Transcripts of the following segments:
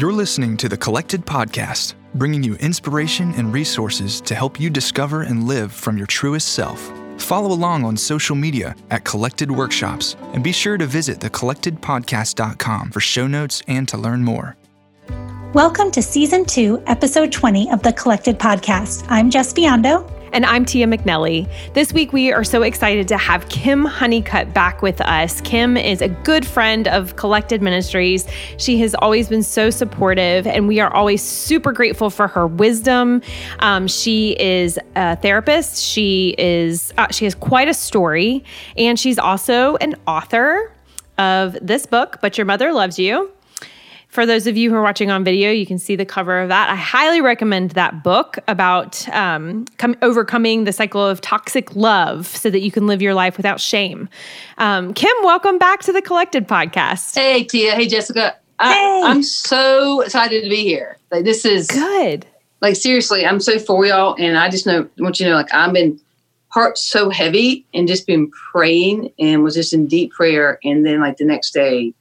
You're listening to the Collected Podcast, bringing you inspiration and resources to help you discover and live from your truest self. Follow along on social media at Collected Workshops and be sure to visit thecollectedpodcast.com for show notes and to learn more. Welcome to Season 2, Episode 20 of the Collected Podcast. I'm Jess Biondo. And I'm Tia McNelly. This week, we are so excited to have Kim Honeycutt back with us. Kim is a good friend of Collected Ministries. She has always been so supportive, and we are always super grateful for her wisdom. Um, she is a therapist. She is uh, she has quite a story, and she's also an author of this book. But your mother loves you. For those of you who are watching on video, you can see the cover of that. I highly recommend that book about um, com- overcoming the cycle of toxic love so that you can live your life without shame. Um, Kim, welcome back to the Collected podcast. Hey, Tia. Hey, Jessica. I, Hey. I'm so excited to be here. Like, this is Good. like seriously, I'm so for y'all, and I just know want you to know, like, I've been heart so heavy and just been praying and was just in deep prayer, and then like the next day,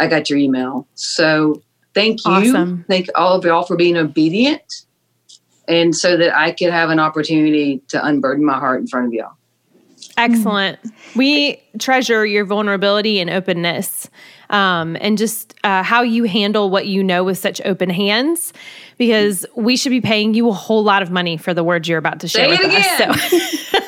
I got your email. So thank you, Awesome. thank all of y'all for being obedient, and so that I could have an opportunity to unburden my heart in front of y'all. Excellent. We treasure your vulnerability and openness, um, and just uh, how you handle what you know with such open hands. Because we should be paying you a whole lot of money for the words you're about to share Say with it us. So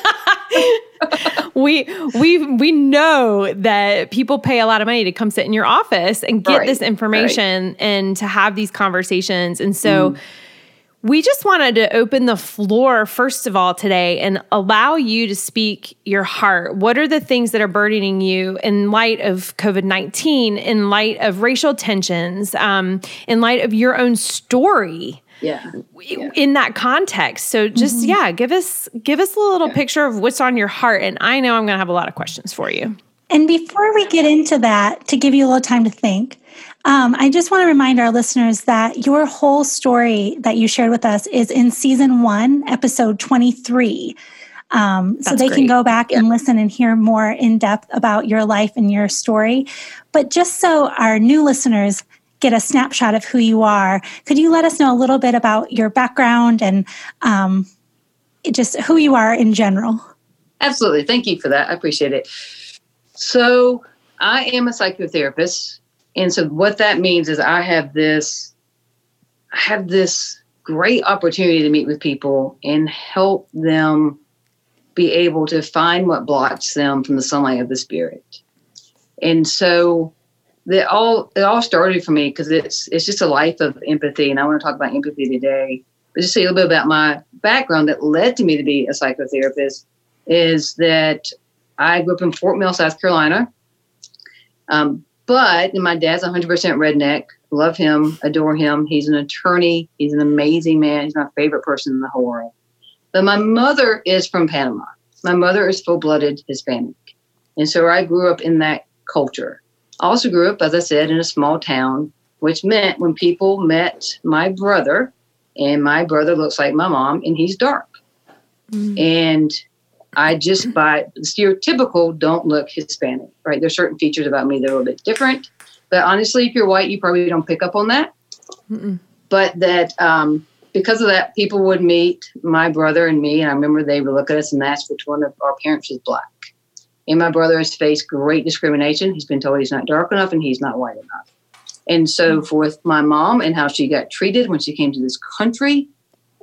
we we we know that people pay a lot of money to come sit in your office and get Right, this information and to have these conversations. And so we just wanted to open the floor, first of all, today and allow you to speak your heart. What are the things that are burdening you in light of COVID 19, in light of racial tensions, um, in light of your own story? Yeah. in that context. So just yeah give us give us a little picture of what's on your heart and i know i'm going to have a lot of questions for you. And before we get into that, to give you a little time to think, um, I just want to remind our listeners that your whole story that you shared with us is in season one, episode 23. Um, so That's they can go back and listen and hear more in depth about your life and your story. But just so our new listeners get a snapshot of who you are, could you let us know a little bit about your background and um, just who you are in general? Absolutely. Thank you for that. I appreciate it. So, I am a psychotherapist. And so, what that means is I have this, I have this great opportunity to meet with people and help them be able to find what blocks them from the sunlight of the spirit. And so, that all it all started for me because it's it's just a life of empathy, and I want to talk about empathy today. But just say a little bit about my background that led to me to be a psychotherapist is that I grew up in Fort Mill, South Carolina. Um, but my dad's 100% redneck. Love him, adore him. He's an attorney. He's an amazing man. He's my favorite person in the whole world. But my mother is from Panama. My mother is full blooded Hispanic. And so I grew up in that culture. I also grew up, as I said, in a small town, which meant when people met my brother, and my brother looks like my mom, and he's dark. And I just by stereotypical don't look Hispanic, right? There's certain features about me that are a little bit different. But honestly, if you're white, you probably don't pick up on that. Mm-mm. But that um, because of that, people would meet my brother and me, and I remember they would look at us and ask which one of our parents was black. And my brother has faced great discrimination. He's been told he's not dark enough and he's not white enough. And so, mm-hmm. forth, my mom and how she got treated when she came to this country,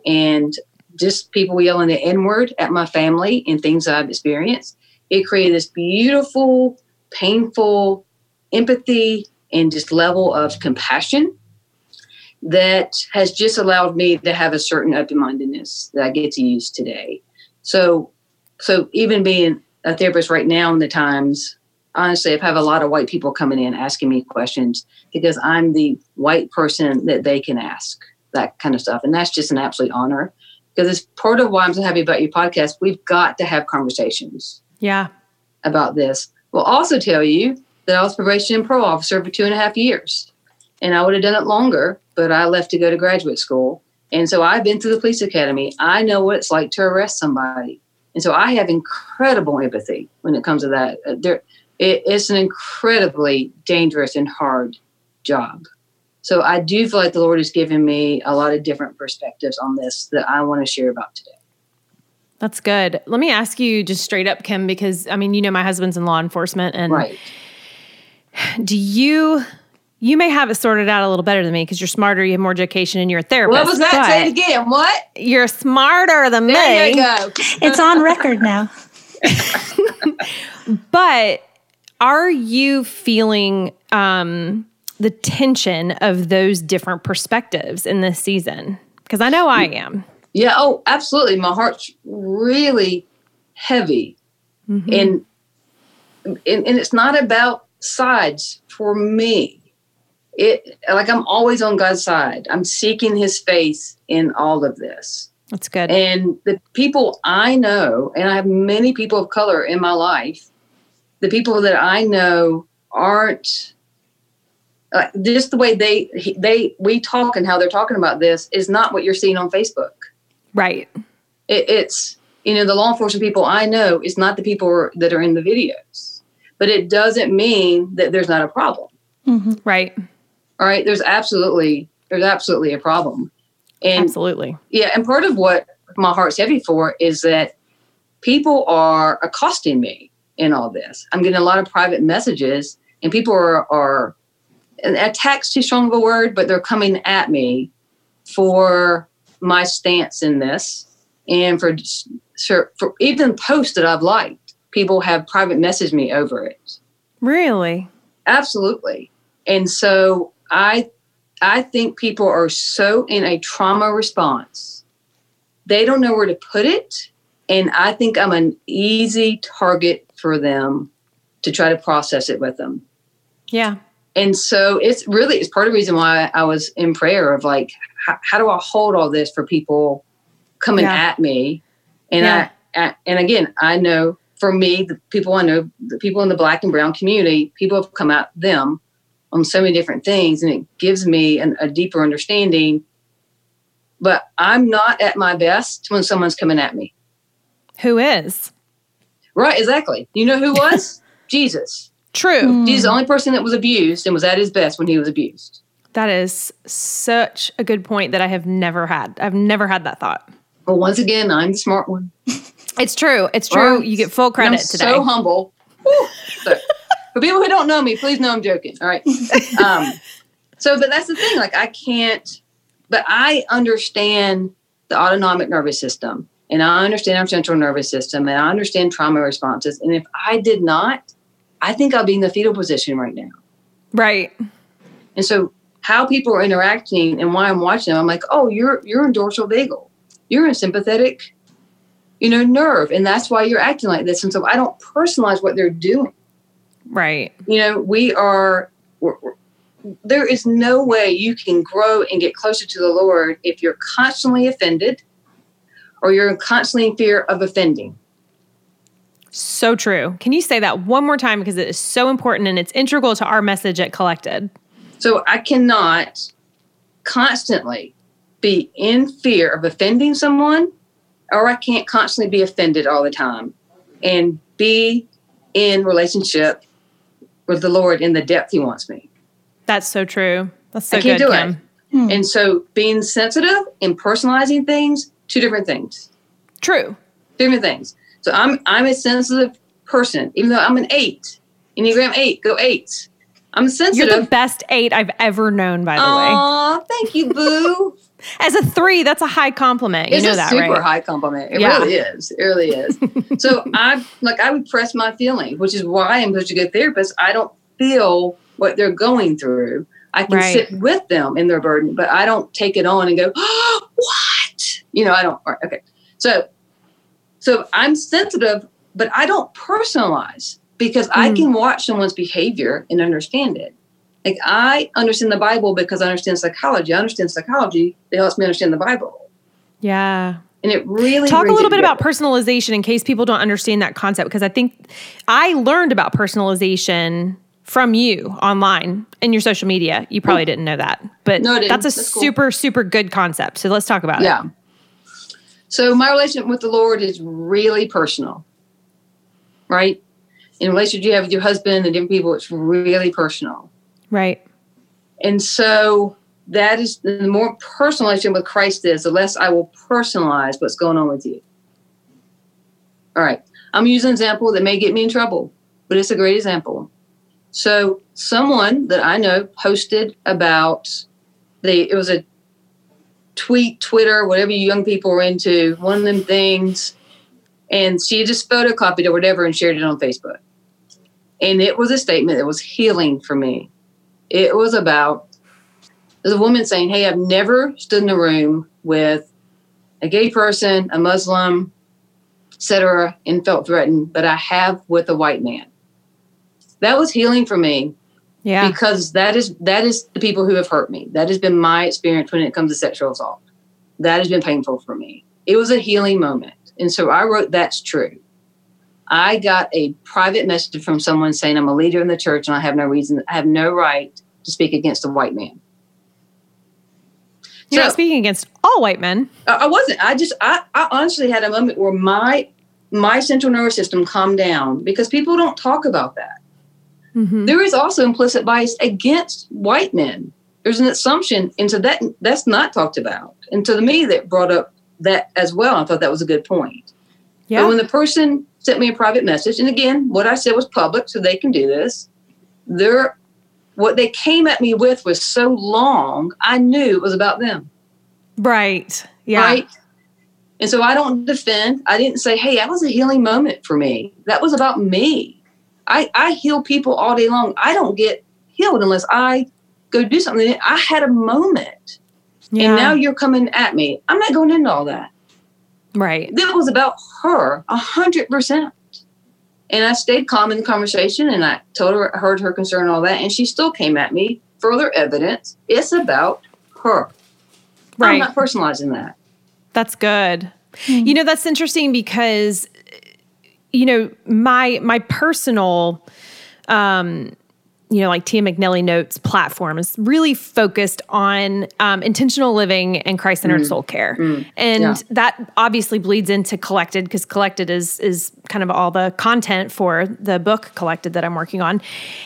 and just people yelling the N word at my family and things I've experienced, it created this beautiful, painful empathy and just level of compassion that has just allowed me to have a certain open mindedness that I get to use today. So, so even being a therapist right now in the times, honestly, I've have a lot of white people coming in asking me questions because I'm the white person that they can ask that kind of stuff, and that's just an absolute honor because it's part of why I'm so happy about your podcast. We've got to have conversations yeah about this. We'll also tell you that I was probation and pro officer for two and a half years. And I would have done it longer, but I left to go to graduate school. And so I've been through the police academy. I know what it's like to arrest somebody. And so I have incredible empathy when it comes to that. Uh, There, it, it's an incredibly dangerous and hard job. So I do feel like the Lord has given me a lot of different perspectives on this that I want to share about today. That's good. Let me ask you just straight up, Kim, because I mean, you know, my husband's in law enforcement, and Right. do you? You may have it sorted out a little better than me because you're smarter, you have more education, and you're a therapist. What was that? Say it again. What? You're smarter than There me. you go. It's on record now. But are you feeling um, the tension of those different perspectives in this season? Because I know I am. Yeah. Oh, absolutely. My heart's really heavy, Mm-hmm. and, and and it's not about sides for me. It like I'm always on God's side. I'm seeking His face in all of this. That's good. And the people I know, and I have many people of color in my life, the people that I know aren't like just the way they they we talk and how they're talking about this is not what you're seeing on Facebook. right. It, it's you know the law enforcement people I know is not the people that are in the videos, but it doesn't mean that there's not a problem. Mhm. Right. All right, there's absolutely there's absolutely a problem, and Absolutely. Yeah, and part of what my heart's heavy for is that people are accosting me in all this. I'm getting a lot of private messages, and people are, are and attack's too strong of a word, but they're coming at me for my stance in this, and for for, for even posts that I've liked. People have private messaged me over it. Really? Absolutely. And so I I think people are so in a trauma response. They don't know where to put it. And I think I'm an easy target for them to try to process it with them. Yeah. And so it's really it's part of the reason why I was in prayer of like how, how do I hold all this for people coming Yeah. at me? And Yeah. I, I and again I know for me the people I know the people in the black and brown community people have come at them on so many different things and it gives me an, a deeper understanding. But I'm not at my best when someone's coming at me. Who is? Right? Exactly. You know who was Jesus. True. Mm. He's the only person that was abused and was at his best when he was abused. That is such a good point that I have never had. I've never had that thought. well once again, I'm the smart one. It's true. It's true. Right. You get full And credit I'm today. so humble. Whew. So, for people who don't know me, please know I'm joking. All right. Um, so, but that's the thing. Like, I can't, but I understand the autonomic nervous system and I understand our central nervous system and I understand trauma responses. And if I did not, I think I'll be in the fetal position right now. right. And so, how people are interacting and why I'm watching them, I'm like, oh, you're you're in dorsal vagal, you're in sympathetic, you know, nerve, and that's why you're acting like this. And so, I don't personalize what they're doing. Right. You know, we are. We're, we're- there is no way you can grow and get closer to the Lord if you're constantly offended, or you're constantly in fear of offending. So true. Can you say that one more time because it is so important and it's integral to our message at Collected? So I cannot constantly be in fear of offending someone, or I can't constantly be offended all the time and be in relationship with the Lord in the depth He wants me. That's so true. That's so I can't good, do Kim. Hmm. And so being sensitive and personalizing things, two different things. True. Different things. So I'm I'm a sensitive person, even though I'm an eight. Enneagram eight, go eights. I'm sensitive. You're the best eight I've ever known, by the way. Aw, thank you, Boo. As a three, that's a high compliment. You it's know a that, super right? high compliment. It Yeah. really is. It really is. so I like I would press my feelings, which is why I'm such a good therapist. I don't feel what they're going through. I can Right. sit with them in their burden, but I don't take it on and go, oh, "What?" You know, I don't. right, Okay, so so I'm sensitive, but I don't personalize because I Mm. can watch someone's behavior and understand it. Like I understand the Bible because I understand psychology. I understand psychology that helps me understand the Bible Yeah. and it really Talk a little bit about personalization in case people don't understand that concept because I think I learned about personalization from you online in your social media. You probably didn't know that, but No, that's a That's cool. super, super good concept. So let's talk about yeah it. Yeah. So my relationship with the lord is really personal right in relationship you have with your husband and different people it's really personal Right. And so that is the more personal relationship with Christ is, the less I will personalize what's going on with you. All right. I'm using an example that may get me in trouble, but it's a great example. So someone that I know posted about the it was a tweet, Twitter, whatever you young people are into, one of them things. And she just photocopied or whatever and shared it on Facebook. And it was a statement that was healing for me. It was about there's a woman saying, Hey, I've never stood in a room with a gay person, a Muslim, etc., and felt threatened, but I have with a white man. That was healing for me. Yeah. Because that is that is the people who have hurt me. That has been my experience when it comes to sexual assault. That has been painful for me. It was a healing moment. And so I wrote that's true. I got a private message from someone saying I'm a leader in the church and I have no reason I have no right to speak against a white man. You're So- not speaking against all white men. I I wasn't. I just I, I honestly had a moment where my my central nervous system calmed down because people don't talk about that. Mhm. There is also implicit bias against white men. There's an assumption, and so that that's not talked about. And so to me, that brought up that as well. I thought that was a good point. Yeah. But when the person sent me a private message, and again, what I said was public, so they can do this. They're what they came at me with was so long, I knew it was about them. right. Yeah. Right. And so I don't defend. I didn't say, hey, that was a healing moment for me. That was about me. I, I heal people all day long. I don't get healed unless I go do something. I had a moment. Yeah. And now you're coming at me. I'm not going into all that. Right. That was about her, a hundred percent. And I stayed calm in the conversation and I told her, I heard her concern and all that. And she still came at me. Further evidence. It's about her. Right. I'm not personalizing that. That's good. You know, that's interesting because you know, my my personal um you know, like Tia McNelly Notes platform is really focused on um, intentional living and Christ centered soul care, and Yeah. that obviously bleeds into Collected because Collected is is kind of all the content for the book Collected that I'm working on.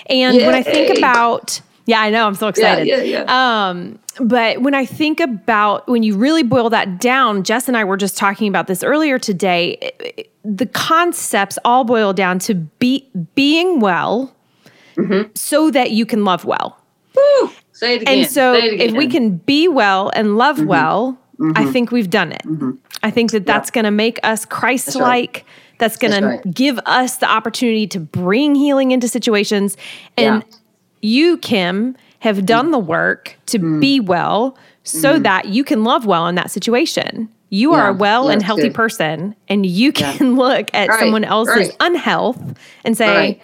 And when I think about, yeah, I know I'm so Yeah, excited. yeah, yeah. Um, but when I think about when you really boil that down, Jess and I were just talking about this earlier today. it- it- The concepts all boil down to be being well, Mm-hmm. so that you can love well. Woo! Say it again. And so, it if we can be well and love mm-hmm. well, I mm-hmm. think we've done it. I think that that's going to make us Christ-like. That's going to That's right. give us the opportunity to bring healing into situations. And Yeah. you, Kim, have done the work to Mm. be well so that you can love well in that situation. You are a well Yeah, and healthy good. person, and you can look at Right, someone else's right. unhealth and say, Right.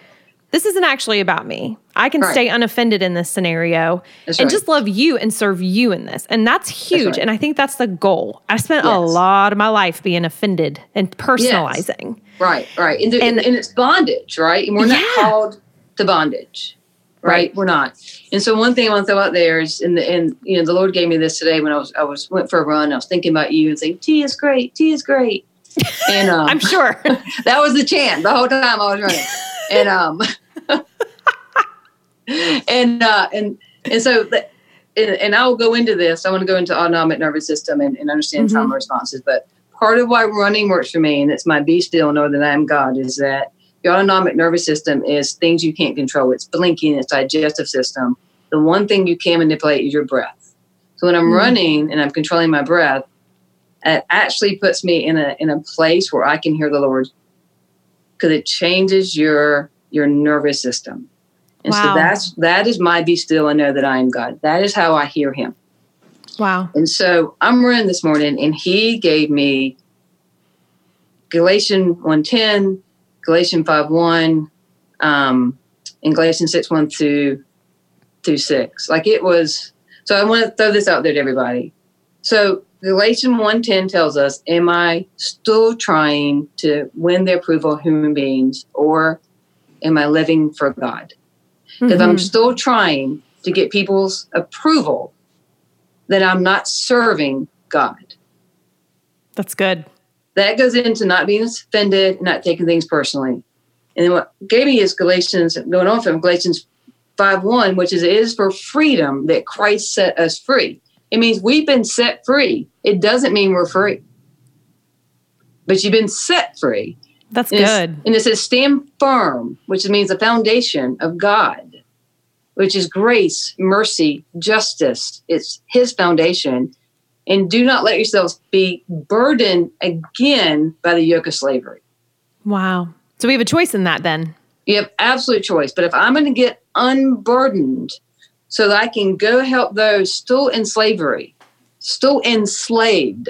This isn't actually about me. I can Right. stay unoffended in this scenario That's and right. just love you and serve you in this. And that's huge. right. And I think that's the goal. I spent a lot of my life being offended and personalizing. right, right, and, the, And- and, it's bondage, right? And we're not Yeah. called to bondage, right? We're not. And so one thing I want to throw out there is, in the and you know, the Lord gave me this today when I was I was went for a run. I was thinking about you and saying, "T is great, T is great," and um, I'm sure. that was the chant the whole time I was running. And um and uh and and so that and, and I'll go into this. I want to go into autonomic nervous system and, and understand Mhm. trauma responses. But part of why running works for me, and it's my be still, know that I am God, is that your autonomic nervous system is things you can't control. It's blinking, it's digestive system. The one thing you can manipulate is your breath. So when I'm Mm. running and I'm controlling my breath, it actually puts me in a in a place where I can hear the Lord because it changes your your nervous system. And Wow. so that's that is my be still and know that I am God. That is how I hear him. wow. And so I'm running this morning and he gave me Galatians 110, Galatians 5 1, um, and Galatians 6 1 through, through 6. Like it was, so I want to throw this out there to everybody. So Galatians 110 tells us, Am I still trying to win the approval of human beings or am I living for God? If I'm Mhm. still trying to get people's approval, then I'm not serving God. That's good. That goes into not being offended, not taking things personally. And then what gave me is Galatians, going on from Galatians 5 1, which is, it is for freedom that Christ set us free. It means we've been set free. It doesn't mean we're free, but you've been set free. That's and good. And it says stand firm, which means the foundation of God, which is grace, mercy, justice. It's His foundation. And do not let yourselves be burdened again by the yoke of slavery. Wow. So we have a choice in that then. You have absolute choice. But if I'm going to get unburdened so that I can go help those still in slavery, still enslaved,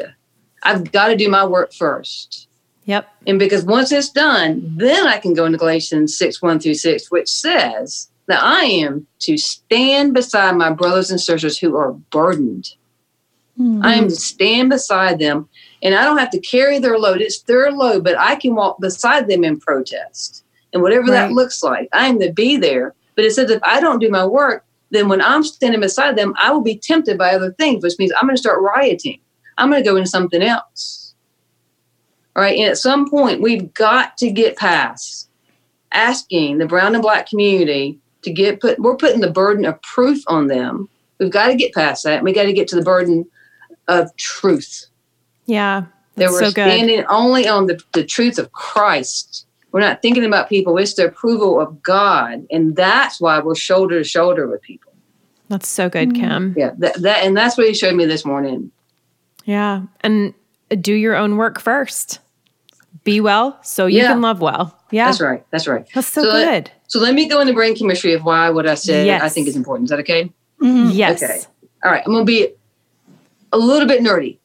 I've got to do my work first. Yep. And because once it's done, then I can go into Galatians 6 1 through 6, which says that I am to stand beside my brothers and sisters who are burdened. Mm-hmm. I am to stand beside them, and I don't have to carry their load. It's their load, but I can walk beside them in protest. And whatever Right. that looks like, I am to be there. But it says if I don't do my work, then when I'm standing beside them, I will be tempted by other things, which means I'm going to start rioting. I'm going to go into something else. All right. And at some point, we've got to get past asking the brown and black community to get put, we're putting the burden of proof on them. We've got to get past that. And we got to get to the burden of truth. Yeah. That we're so standing only on the, the truth of Christ. We're not thinking about people. It's the approval of God. And that's why we're shoulder to shoulder with people. That's so good, Kim. Yeah. That, that and that's what he showed me this morning. Yeah. And do your own work first. Be well so you Yeah. can love well. Yeah. That's right. That's right. That's so, So let- good. So let me go into brain chemistry of why what I said Yes. I think is important. Is that okay? Mhm. yes. Okay. All right. I'm gonna be a little bit nerdy.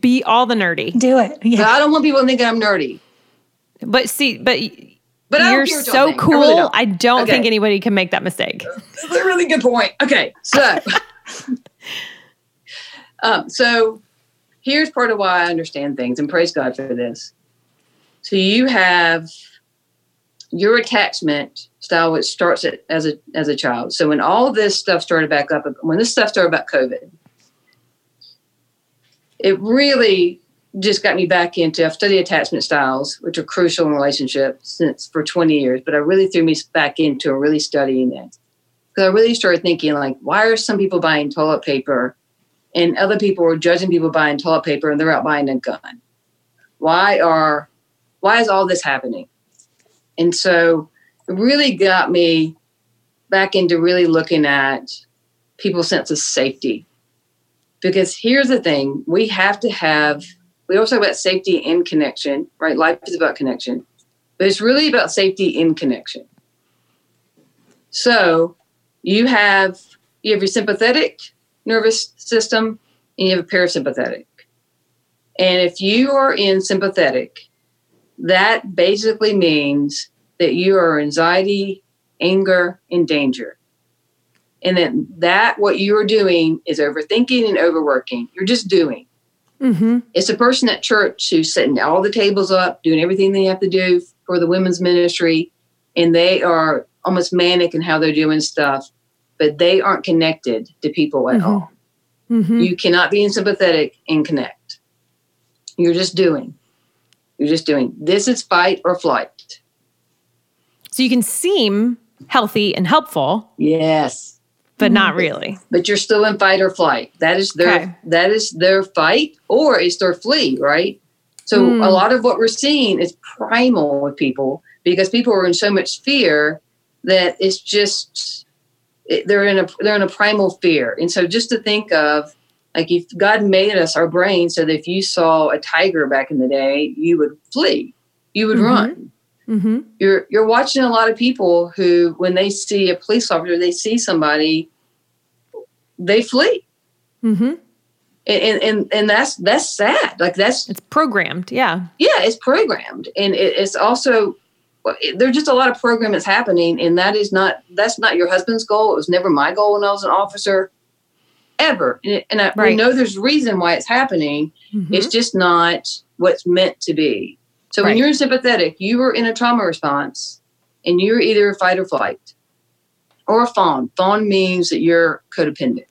Be all the nerdy. Do it. But Yeah. I don't want people to think I'm nerdy. But see, but But you're care what y'all so think. I cool. really. I don't Okay. think anybody can make that mistake. That's a really good point. Okay, so um, so here's part of why I understand things, and praise God for this. So you have your attachment style, which starts at, as a as a child. So when all this stuff started back up, when this stuff started about COVID, it really just got me back into. I've studied attachment styles, which are crucial in relationships since for 20 years, but I really threw me back into really studying it because I really started thinking like, why are some people buying toilet paper, and other people are judging people buying toilet paper, and they're out buying a gun? Why are why is all this happening? And so it really got me back into really looking at people's sense of safety. Because here's the thing we have to have, we also talk about safety and connection, right? Life is about connection, but it's really about safety in connection. So you have you have your sympathetic nervous system and you have a parasympathetic. And if you are in sympathetic, that basically means that you are anxiety, anger, and danger. And then that what you're doing is overthinking and overworking. You're just doing. Mm-hmm. It's a person at church who's setting all the tables up, doing everything they have to do for the women's ministry, and they are almost manic in how they're doing stuff, but they aren't connected to people at Mhm. all. Mm-hmm. You cannot be sympathetic and connect. You're just doing. You're just doing. This is fight or flight. So you can seem healthy and helpful, Yes. But not really. But you're still in fight or flight. That is their Okay. that is their fight or it's their flee, right? So Hmm. a lot of what we're seeing is primal with people because people are in so much fear that it's just it, they're in a they're in a primal fear. And so just to think of like if God made us our brain so that if you saw a tiger back in the day, you would flee. You would Mhm. run. Mm-hmm. You're you're watching a lot of people who when they see a police officer, they see somebody, they flee. Mm-hmm. And and and, that's that's sad. Like that's It's programmed. Yeah. yeah, it's programmed, and it, it's also there's just a lot of program that's happening, and that is not that's not your husband's goal. It was never my goal when I was an officer, ever. And, and I, Right. know there's reason why it's happening. Mhm. It's just not what's meant to be. So when you're sympathetic, you were in a trauma response, and you're either fight or flight, or a fawn. Fawn means that you're codependent,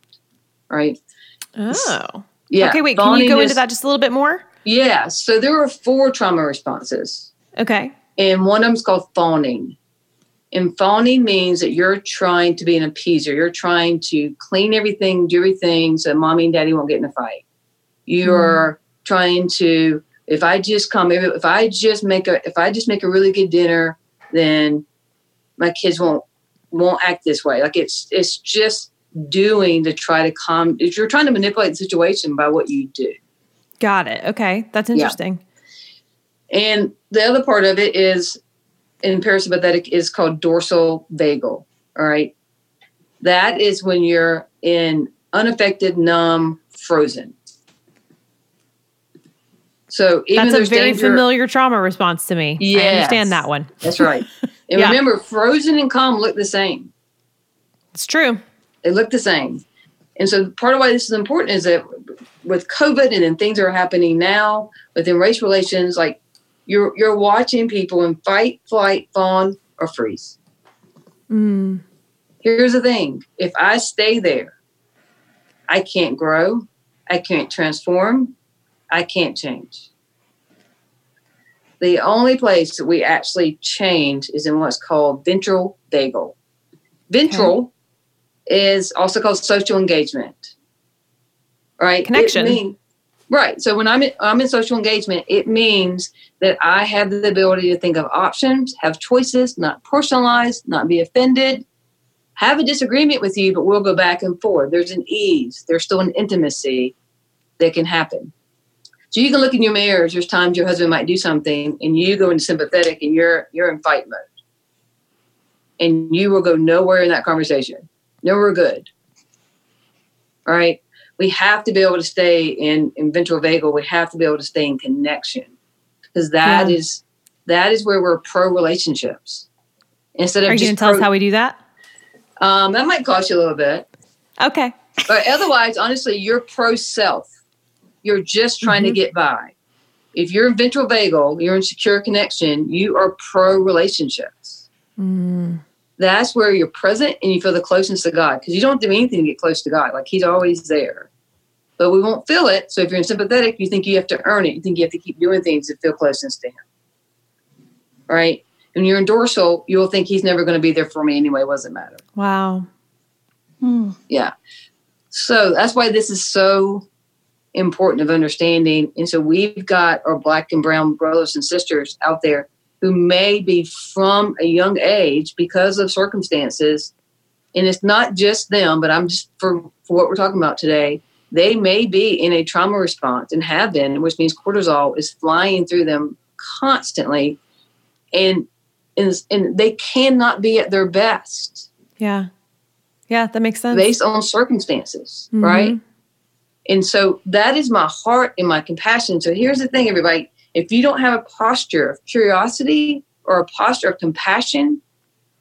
right? Oh. Yeah. okay, wait. Can you go into that just a little bit more? Yeah. So there are four trauma responses. Okay. and one of them's called fawning. And fawning means that you're trying to be an appeaser. You're trying to clean everything, do everything so mommy and daddy won't get in a fight. You're mm. trying to, if I just come, if I just make a, if I just make a really good dinner, then my kids won't won't act this way. Like it's it's just doing to try to calm. If you're trying to manipulate the situation by what you do. Got it. Okay, that's interesting. Yeah. And the other part of it is in parasympathetic is called dorsal vagal. All right. That is when you're in unaffected, numb, frozen. So even that's a very danger, familiar trauma response to me. I understand that one. That's right. And yeah. remember, frozen and calm look the same. It's true. They look the same. And so part of why this is important is that with COVID and then things are happening now within race relations, like you're you're watching people in fight, flight, fawn, or freeze. Mm. Here's the thing: if I stay there, I can't grow, I can't transform, I can't change. The only place that we actually change is in what's called ventral vagal. Ventral okay. is also called social engagement. Right? Connection. Mean, right. So when I'm in, I'm in social engagement, it means that I have the ability to think of options, have choices, not personalize, not be offended, have a disagreement with you, but we'll go back and forth. There's an ease, there's still an intimacy that can happen. So you can look in your mirrors, there's times your husband might do something and you go into sympathetic and you're you're in fight mode. And you will go nowhere in that conversation. Nowhere good. All right. We have to be able to stay in, in ventral vagal. We have to be able to stay in connection because that yeah. is that is where we're pro relationships. Instead of Are you going to tell us how we do that? Um, that might cost you a little bit. Okay. but otherwise, honestly, you're pro self. You're just trying mm-hmm. to get by. If you're in ventral vagal, you're in secure connection, you are pro relationships. Mm. That's where you're present and you feel the closeness to God because you don't do anything to get close to God. Like He's always there but we won't feel it. So if you're in sympathetic, you think you have to earn it. You think you have to keep doing things to feel closeness to him. Right? And you're in dorsal, you'll think he's never going to be there for me anyway. It doesn't matter. Wow. Hmm. Yeah. So that's why this is so important of understanding. And so we've got our black and brown brothers and sisters out there who may be from a young age because of circumstances. And it's not just them, but I'm just for, for what we're talking about today they may be in a trauma response and have been, which means cortisol is flying through them constantly, and and, and they cannot be at their best. Yeah, yeah, that makes sense based on circumstances, mm-hmm. right? And so that is my heart and my compassion. So here's the thing, everybody: if you don't have a posture of curiosity or a posture of compassion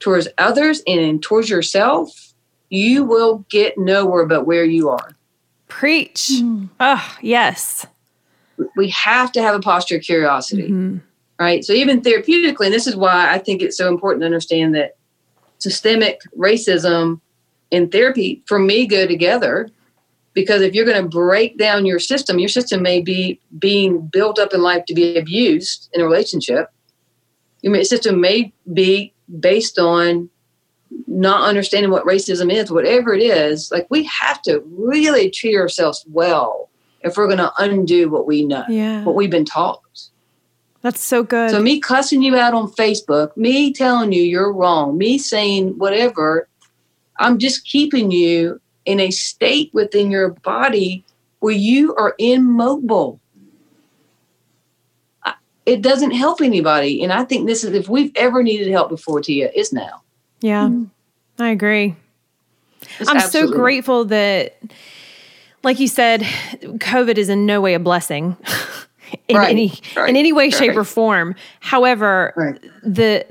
towards others and towards yourself, you will get nowhere but where you are. Preach. Mm. Oh, yes. We have to have a posture of curiosity. Mm-hmm. Right. So, even therapeutically, and this is why I think it's so important to understand that systemic racism and therapy, for me, go together. Because if you're going to break down your system, your system may be being built up in life to be abused in a relationship. Your system may be based on not understanding what racism is, whatever it is, like we have to really treat ourselves well if we're going to undo what we know, yeah. what we've been taught. That's so good. So, me cussing you out on Facebook, me telling you you're wrong, me saying whatever, I'm just keeping you in a state within your body where you are immobile. It doesn't help anybody. And I think this is, if we've ever needed help before, Tia, is now. Yeah, mm. I agree. It's I'm so grateful that, like you said, COVID is in no way a blessing. in right, any right, in any way, right. shape, or form. However, the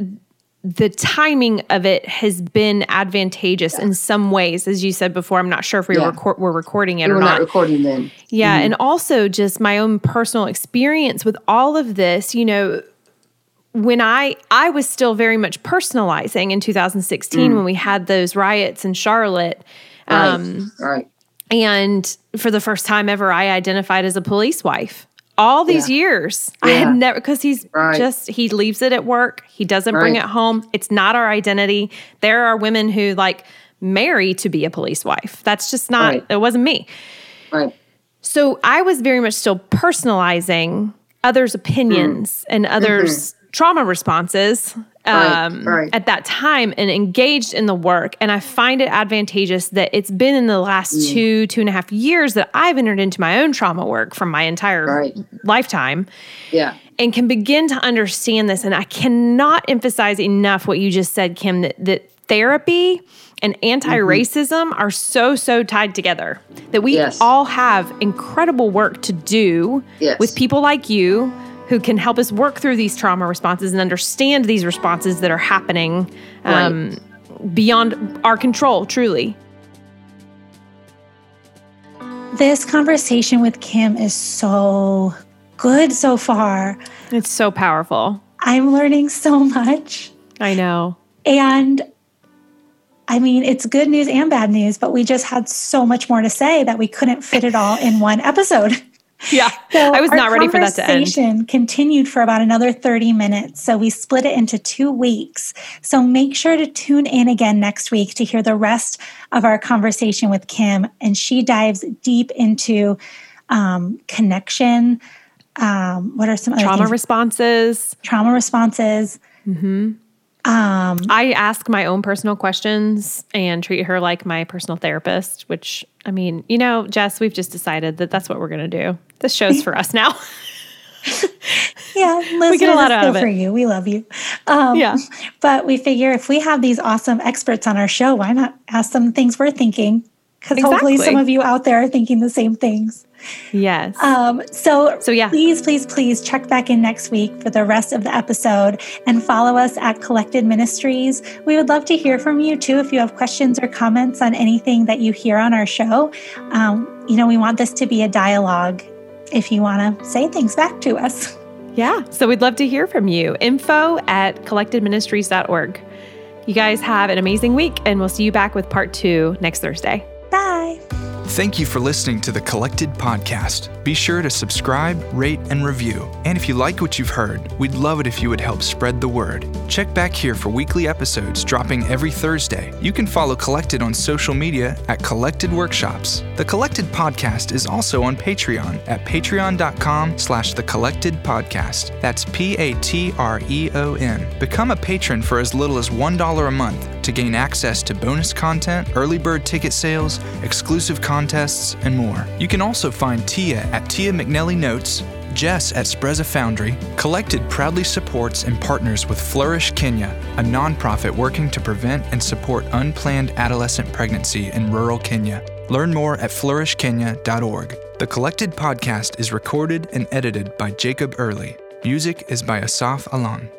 the timing of it has been advantageous yeah. in some ways, as you said before. I'm not sure if we yeah. were, were recording it we or not. not. recording then. Yeah, mm-hmm. and also just my own personal experience with all of this. You know, when I I was still very much personalizing in 2016 mm. when we had those riots in Charlotte. Um, right. right. And for the first time ever, I identified as a police wife. All these Yeah. years. I had never because he's Right. just he leaves it at work. He doesn't bring it home. It's not our identity. There are women who like marry to be a police wife. That's just not. Right. It wasn't me. Right. So I was very much still personalizing others' opinions mm. and others' mm-hmm. trauma responses Right, um, right. at that time and engaged in the work. And I find it advantageous that it's been in the last two, two and a half years that I've entered into my own trauma work from my entire Right. lifetime Yeah. and can begin to understand this. And I cannot emphasize enough what you just said, Kim, that, that therapy and anti racism are so, so tied together. That we Yes. all have incredible work to do Yes. with people like you who can help us work through these trauma responses and understand these responses that are happening um, beyond our control, truly. This conversation with Kim is so good so far. It's so powerful. I'm learning so much. I know. And I mean, it's good news and bad news, but we just had so much more to say that we couldn't fit it all in one episode. Yeah. So I was not ready for that to end. Conversation continued for about another 30 minutes. So we split it into two weeks. So make sure to tune in again next week to hear the rest of our conversation with Kim. And she dives deep into um, connection. Um, what are some other Trauma things? responses. trauma responses. I ask my own personal questions and treat her like my personal therapist, which I mean, you know, Jess, we've just decided that that's what we're going to do. This show's for us now. Yeah, listeners, get a lot out of it. for you. We love you. Um, Yeah. But we figure if we have these awesome experts on our show, why not ask them things we're thinking? Because hopefully some of you out there are thinking the same things. yes. Um, so, So, yeah. please, please, please check back in next week for the rest of the episode and follow us at Collected Ministries. We would love to hear from you too if you have questions or comments on anything that you hear on our show. Um, you know, we want this to be a dialogue if you want to say things back to us. yeah. So we'd love to hear from you. Info at collectedministries.org. You guys have an amazing week, and we'll see you back with part two next Thursday. Bye. Thank you for listening to the Collected Podcast. Be sure to subscribe, rate, and review. And if you like what you've heard, we'd love it if you would help spread the word. Check back here for weekly episodes dropping every Thursday. You can follow Collected on social media at Collected Workshops. The Collected Podcast is also on Patreon at patreon.com slash the Collected Podcast. That's P-A-T-R-E-O-N. Become a patron for as little as $1 a month to gain access to bonus content, early bird ticket sales, exclusive contests, and more. You can also find Tia at Tia McNelly Notes, Jess at Sprezza Foundry. Collected proudly supports and partners with Flourish Kenya, a nonprofit working to prevent and support unplanned adolescent pregnancy in rural Kenya. Learn more at flourishkenya.org. The Collected podcast is recorded and edited by Jacob Early. Music is by Asaf Alan.